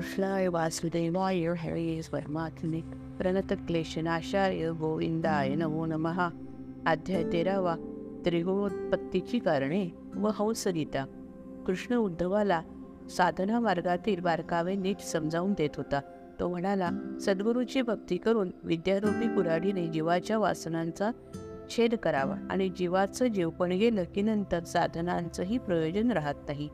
कृष्णाय वासुदेवाय हरे स्वयमात्मे प्रणतक्लेशनाशाय गोविंदाय नमो नमहा अध्याय तेरावा त्रिगुणोत्पत्तीची कारणे व हंसगीता कृष्ण उद्धवाला साधना मार्गातील बारकावे नीट समजावून देत होता तो म्हणाला सद्गुरूची भक्ती करून विद्यारूपी कुऱ्हाडीने जीवाच्या वासनांचा छेद करावा आणि जीवाचं जीवपण गेलं की नंतर साधनांचंही प्रयोजन राहत नाही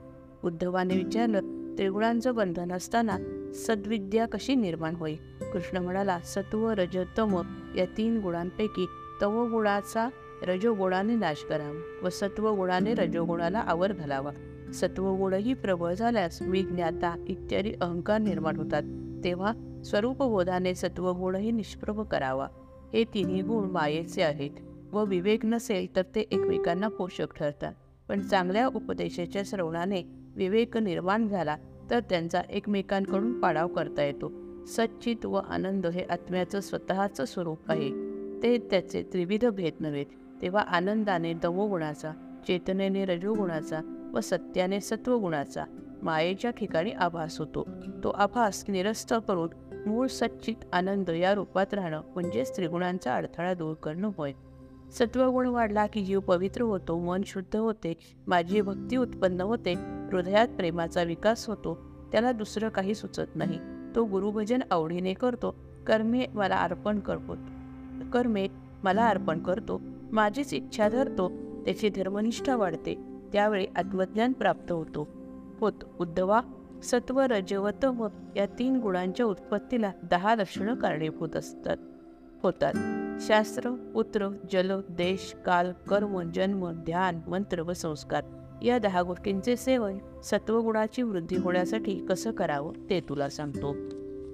उद्धवाने विचारलं त्रिगुणांचं बंधन असताना सद्विद्या कशी निर्माण होईल? कृष्ण म्हणाला सत्व रज तम या तीन गुणांपैकी तमोगुणाचा रजोगुणाने नाश करावा व सत्वगुणाने रजोगुणाला आवर घालावा. सत्वगुणही प्रबळ झाल्यास विज्ञाता इत्यादी अहंकार निर्माण होतात. तेव्हा स्वरूपबोधाने सत्वगुणही निष्प्रभ करावा. हे तिन्ही गुण मायेचे आहेत व विवेक नसेल तर ते एकमेकांना पोषक ठरतात. पण चांगल्या उपदेशाच्या श्रवणाने विवेक निर्माण झाला तर त्यांचा एकमेकांकडून पाडाव करता येतो. सच्चित व आनंद हे आत्म्याचं स्वतःचं स्वरूप आहे. ते त्याचे त्रिविध भेद नव्हेत तेव्हा आनंदाने दमोगुणाचा चेतनेने रजोगुणाचा व सत्याने सत्वगुणाचा मायेच्या ठिकाणी आभास होतो. तो आभास निरस्त करून मूळ सच्चित आनंद या रूपात राहणं म्हणजे त्रिगुणांचा अडथळा दूर करणं होय. सत्वगुण वाढला की जीव पवित्र होतो मन शुद्ध होते माझी भक्ती उत्पन्न होते हृदयात प्रेमाचा विकास होतो. त्याला दुसरं काही सुचत नाही. तो गुरुभजन आवडीने करतो. कर्मे मला अर्पण करतो. कर्मे मला अर्पण करतो. माझीच इच्छा धरतो. त्याची धर्मनिष्ठा वाढते. त्यावेळी आत्मज्ञान प्राप्त होतो. होत उद्धवा सत्व रज व तम या तीन गुणांच्या उत्पत्तीला दहा लक्षणं कारणीभूत असतात. होतात. शास्त्र पुत्र जल देश काल कर्म जन्म ध्यान मंत्र व संस्कार. या दहा गोष्टींचे सेवन सत्वगुणाची वृद्धी होण्यासाठी कसं करावं ते तुला सांगतो.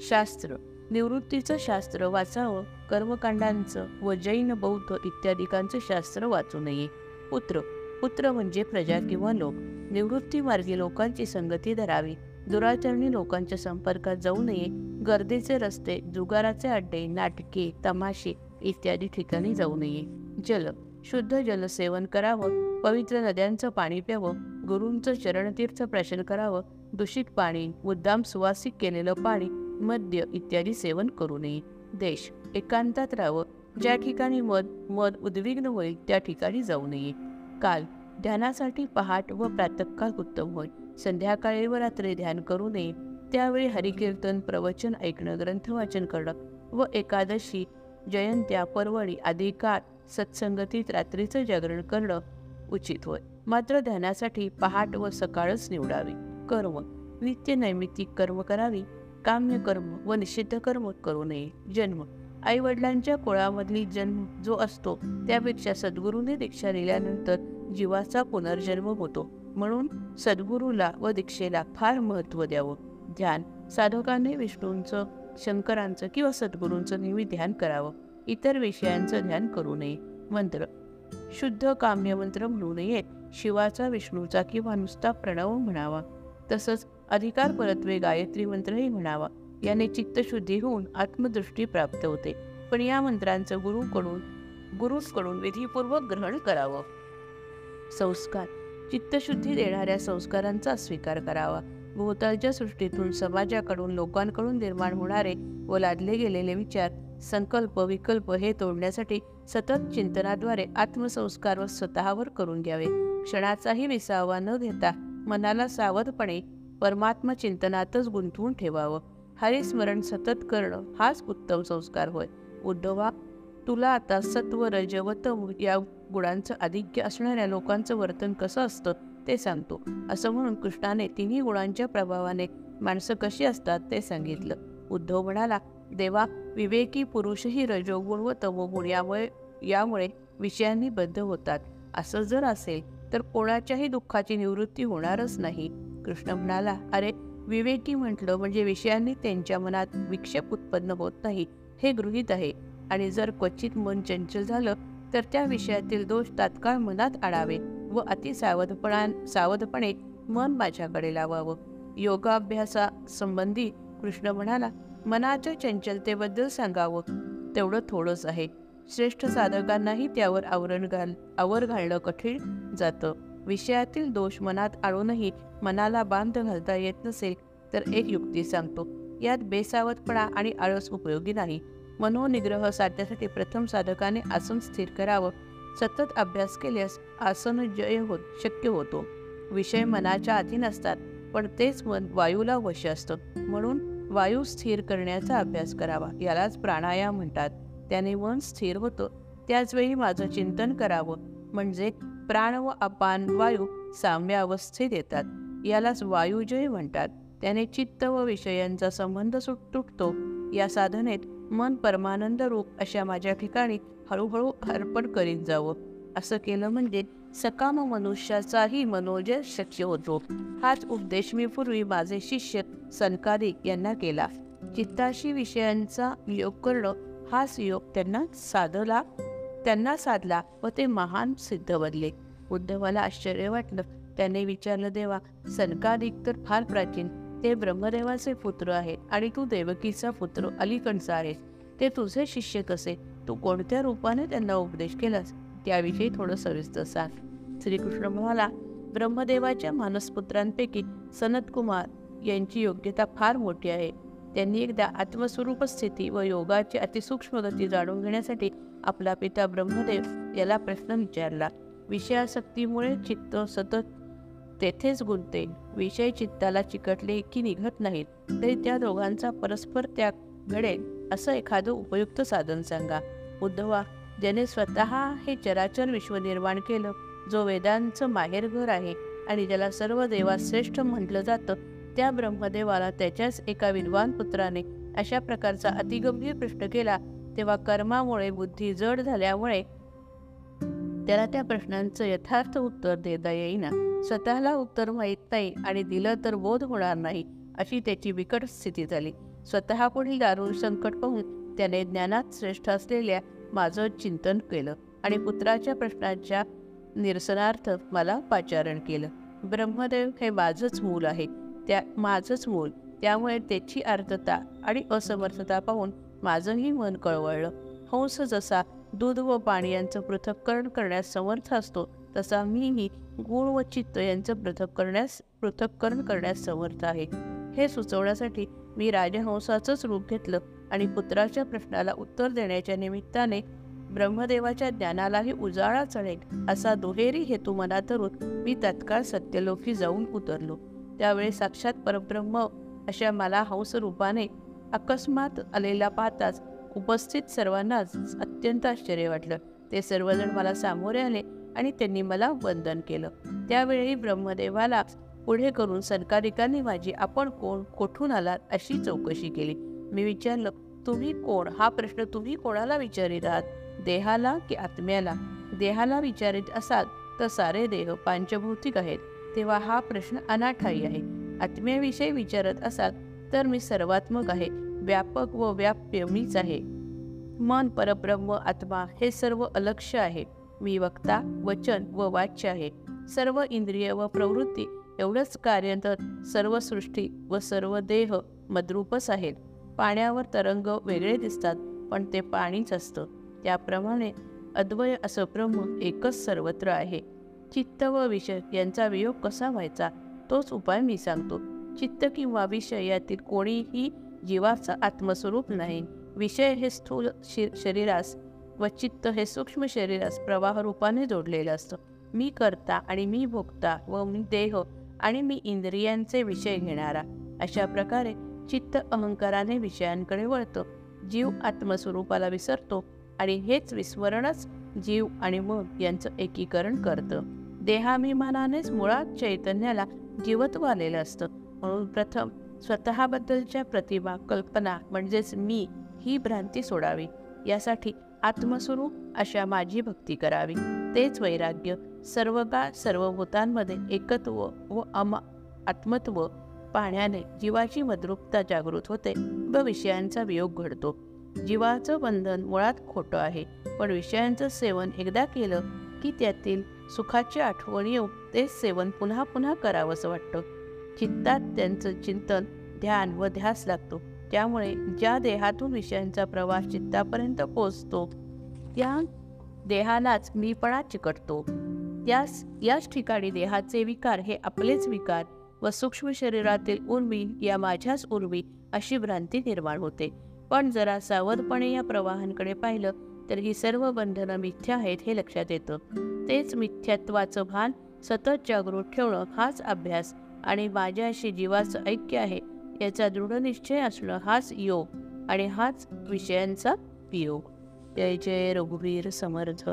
शास्त्र. निवृत्तीचं शास्त्र वाचावं कर्मकांडांचं व जैन बौद्ध इत्यादिकांचं शास्त्र वाचू नये. पुत्र. पुत्र म्हणजे प्रजा किंवा लोक. निवृत्ती मार्गी लोकांची संगती धरावी. दुराचरणी लोकांच्या संपर्कात जाऊ नये. गर्दीचे रस्ते जुगाराचे अड्डे नाटके तमाशे इत्यादी ठिकाणी जाऊ नये. जल. शुद्ध जलसेवन करावं पवित्र नद्यांचं पाणी प्यावं गुरूंचं चरणतीर्थ प्रशन करावं दूषित पाणी मुद्दाम सुवासिक केलेलं पाणी मद्य इत्यादी सेवन करू नये. देश एकांतात राहावं ज्या ठिकाणी मध मध उद्विग्न होईल त्या ठिकाणी जाऊ नये. काल ध्यानासाठी पहाट व प्रातकाळ उत्तम होय. संध्याकाळी व रात्री ध्यान करू नये. त्यावेळी हरिकीर्तन प्रवचन ऐकणं ग्रंथ वाचन करणं व एकादशी जयंत्या पर्वणी आदी काळ सत्संगतीत रात्रीचं जागरण करणं उचित होय. मात्र ध्यानासाठी पहाट व सकाळच निवडावी. कर्म. नित्य नैमित्तिक कर्म करावी. काम्य कर्म व निषिद्ध कर्म करू नये. जन्म. आई वडिलांच्या कुळामधली जन्म जो असतो त्यापेक्षा सद्गुरूने दीक्षा दिल्यानंतर जीवाचा पुनर्जन्म होतो. म्हणून सद्गुरूला व दीक्षेला फार महत्त्व द्यावं. ध्यान. साधकाने विष्णूंचं शंकरांचं किंवा सद्गुरूंचं नेहमी ध्यान करावं. इतर विषयांचं ध्यान करू नये. मंत्र. शुद्ध काम्य मंत्र म्हणू नये. शिवाचा विष्णूचा किंवा नुसता प्रणव म्हणावा. तसंच अधिकार परत्वे गायत्री मंत्रही म्हणावा. याने चित्तशुद्धी होऊन आत्मदृष्टी प्राप्त होते. पण या मंत्रांचं गुरुकडून गुरुकडून विधीपूर्वक ग्रहण करावं. संस्कार. चित्तशुद्धी देणाऱ्या संस्कारांचा स्वीकार करावा. भोवतालच्या सृष्टीतून समाजाकडून लोकांकडून निर्माण होणारे व लादले गेलेले विचार संकल्प विकल्प हे तोडण्यासाठी सतत चिंतनाद्वारे आत्मसंस्कार व स्वतःवर करून घ्यावे. क्षणाचाही विसावा न घेता मनाला सावधपणे परमात्मा चिंतनातच गुंतवून ठेवावं. हरिस्मरण सतत करणं हाच उत्तम संस्कार होय. उद्धवा तुला आता सत्व रज तम या गुणांचं आधिक्य असणाऱ्या लोकांचं वर्तन कसं असतं ते सांगतो. असं म्हणून कृष्णाने तिन्ही गुणांच्या प्रभावाने माणसं कशी असतात ते सांगितलं. उद्धव म्हणाला देवा विवेकी पुरुषही रजोगुण व तमोगुण यामुळे यामुळे विषयांनी बद्ध होतात. असं जर असेल तर कोणाच्याही दुःखाची निवृत्ती होणारच नाही. कृष्ण म्हणाला अरे विवेकी म्हटलं म्हणजे विषयांनी त्यांच्या मनात विक्षेप उत्पन्न होत नाही. हे गृहीत आहे. आणि जर क्वचित मन चंचल झालं तर त्या विषयातील दोष तात्काळ मनात आणावे व अतिसावधपणा सावधपणे मन माझ्याकडे लावावं. योगाभ्यासा संबंधी कृष्ण म्हणाला मनाच्या चंचलतेबद्दल सांगावं. तेवढं थोडंच आहे. श्रेष्ठ साधकांनाही त्यावर आवरण घाल आवर घालणं कठीण जातं. विषयातील दोष मनात आणूनही मनाला बांध घालता येत नसेल तर एक युक्ती सांगतो. यात बेसावधपणा आणि आळस उपयोगी नाही. मनोनिग्रह साधण्यासाठी प्रथम साधकाने आसन स्थिर करावं. सतत अभ्यास केल्यास आसन जय होत शक्य होतो. विषय मनाच्या अधीन असतात पण तेच मन वायूला वश असतं. म्हणून वायू स्थिर करण्याचा अभ्यास करावा यालाच प्राणायाम म्हणतात. त्याने मन स्थिर होतं. त्याचवेळी माझं चिंतन करावं म्हणजे प्राण व अपान वायू साम्य अवस्थेत येतात. यालाच वायुजय म्हणतात. त्याने चित्त व विषयांचा संबंध सुट तुटतो. या साधनेत मन परमानंद रूप अशा माझ्या ठिकाणी हळूहळू अर्पण करीत जावं. असं केलं म्हणजे सकाम मनुष्याचाही मनोजय शक्य होतो. हाच उपदेश मी पूर्वी माझे शिष्य सनकारिक यांना केला. चित्ताशी विषयांचा योग करणं हाच योग त्यांना साधला. त्यांना साधला व ते महान सिद्ध बनले. उद्धवाला आश्चर्य वाटलं. त्याने विचारलं देवा सनकादिक तर फार प्राचीन. ते ब्रह्मदेवाचे पुत्र आहेत आणि तू देवकीचा पुत्र अलीकडचा आहेस. ते तुझे शिष्य कसे? तू कोणत्या रूपाने त्यांना उपदेश केलास? त्याविषयी थोडं सविस्तर सांग. श्रीकृष्ण म्हणाला ब्रह्मदेवाच्या मानसपुत्रांपैकी सनतकुमार यांची योग्यता फार मोठी आहे. त्यांनी एकदा आत्मस्वरूप स्थिती व योगाची अतिसूक्ष्म गती जाणून घेण्यासाठी आपला पिता ब्रह्मदेव याला प्रश्न विचारला. विषयासक्तीमुळे चित्त सतत तेथेच गुंतते. विषय चित्ताला चिकटले की निघत नाहीत. तरी त्या दोघांचा परस्पर त्याग घडेल असं एखादं उपयुक्त साधन सांगा. उद्धवा ज्याने स्वतः हे चराचर विश्व निर्माण केलं जो वेदांचं माहेरघर आहे आणि ज्याला सर्व देवात श्रेष्ठ म्हटलं जातं त्या ब्रह्मदेवाला त्याच्याच एका विद्वान पुत्राने अशा प्रकारचा अतिगंभीर प्रश्न केला तेव्हा कर्मामुळे बुद्धी जड झाल्यामुळे त्याला त्या प्रश्नांचं यथार्थ उत्तर देता येईना. स्वतःला उत्तर माहीत नाही आणि दिलं तर बोध होणार नाही अशी त्याची बिकट स्थिती झाली. स्वतः पुढील दारुण संकट पाहून त्याने ज्ञानात श्रेष्ठ असलेल्या माझं चिंतन केलं आणि पुत्राच्या प्रश्नाच्या निरसनार्थ मला पाचारण केलं. ब्रह्मदेव हे माझंच मूल आहे. त्या माझंच मूल. त्यामुळे त्याची आर्तता आणि असमर्थता पाहून माझंही मन कळवळलं. हंस जसा दूध व पाणी यांचं पृथक्करण करण्यास समर्थ असतो तसा मीही गुण व चित्त यांचं पृथक करण्यास पृथक्करण करण्यास समर्थ आहे. हे सुचवण्यासाठी मी राजहंसाचंच रूप घेतलं. आणि पुत्राच्या प्रश्नाला उत्तर देण्याच्या निमित्ताने ब्रह्मदेवाच्या ज्ञानालाही उजाळा चढेल असा दुहेरी हेतू मनात धरून मी तत्काळ सत्यलोकी जाऊन उतरलो. त्यावेळी साक्षात परब्रह्म अशा मला हंस रूपाने अकस्मात आलेला पाहताच उपस्थित सर्वांनाच अत्यंत आश्चर्य वाटलं. ते सर्वजण मला सामोरे आले आणि त्यांनी मला वंदन केलं. त्यावेळी ब्रह्मदेवाला पुढे करून सरकारिकांनी माझी आपण कोण कोठून आलात अशी चौकशी केली. मी विचारलं तुम्ही कोण? हा प्रश्न तुम्ही कोणाला विचारित आहात देहाला की आत्म्याला? देहाला विचारित असाल तर सारे देह पांचभौतिक आहेत. तेव्हा हा प्रश्न अनाठाई आहे. आत्म्याविषयी विचारत असाल तर मी सर्वात्मक आहे. व्यापक व व्याप्य मीच आहे. मन परब्रह्म आत्मा हे सर्व अलक्ष आहे. मी वक्ता वचन व वाच्य आहे. सर्व इंद्रिय व प्रवृत्ती एवढंच कार्यरत सर्व सृष्टी व सर्व देह मद्रूपच आहेत. पाण्यावर तरंग वेगळे दिसतात पण ते पाणीच असतं. त्याप्रमाणे अद्वय असं ब्रह्म एकच सर्वत्र आहे. चित्त व विषय यांचा वियोग कसा व्हायचा तोच उपाय मी सांगतो. चित्त किंवा विषय यातील कोणीही जीवाचं आत्मस्वरूप नाही. विषय हे स्थूल शरीरास व चित्त हे सूक्ष्म शरीरास प्रवाह रूपाने जोडलेलं असतं. मी करता आणि मी भोगता व मी देह आणि मी इंद्रियांचे विषय घेणारा. अशा प्रकारे चित्त अहंकाराने विषयांकडे वळतं. जीव आत्मस्वरूपाला विसरतो आणि हेच विस्मरणच जीव आणि मन यांचं एकीकरण करतं. देहाभिमानानेच मुळात चैतन्याला जीवत्व आलेलं असतं. म्हणून प्रथम स्वतःबद्दलच्या प्रतिभा कल्पना म्हणजेच मी ही भ्रांती सोडावी. यासाठी आत्मस्वरूप अशा माझी भक्ती करावी. तेच वैराग्य सर्व काळ सर्व भूतांमध्ये एकत्व व अमा आत्मत्व पाण्याने जीवाची मद्रुपता जागृत होते. व विषयांचा वियोग घडतो. जीवाचं बंधन मुळात खोटं आहे. पण विषयांचं सेवन एकदा केलं की त्यातील सुखाची आठवण येऊन ते सेवन पुन्हा पुन्हा करावंसं वाटतं. चित्तात त्यांचं चिंतन ध्यान व ध्यास लागतो. त्यामुळे ज्या देहातून विषयांचा प्रवास चित्तापर्यंत पोचतो त्या देहालाच मीपणा चिकटतो. त्यास याच ठिकाणी देहाचे विकार हे आपलेच विकार. व सूक्ष्म शरीरातील उर्मी या माझ्याच उर्मी अशी भ्रांती निर्माण होते. पण जरा सावधपणे या प्रवाहांकडे पाहिलं तर ही सर्व बंधनं मिथ्या आहेत हे लक्षात येतं. तेच मिथ्यात्वाचं भान सतत जागृत ठेवणं हाच अभ्यास आणि माझ्याशी जीवाचं ऐक्य आहे याचा दृढ निश्चय असणं हाच योग आणि हाच विषयांचा वियोग. जय जय रघुवीर समर्थ.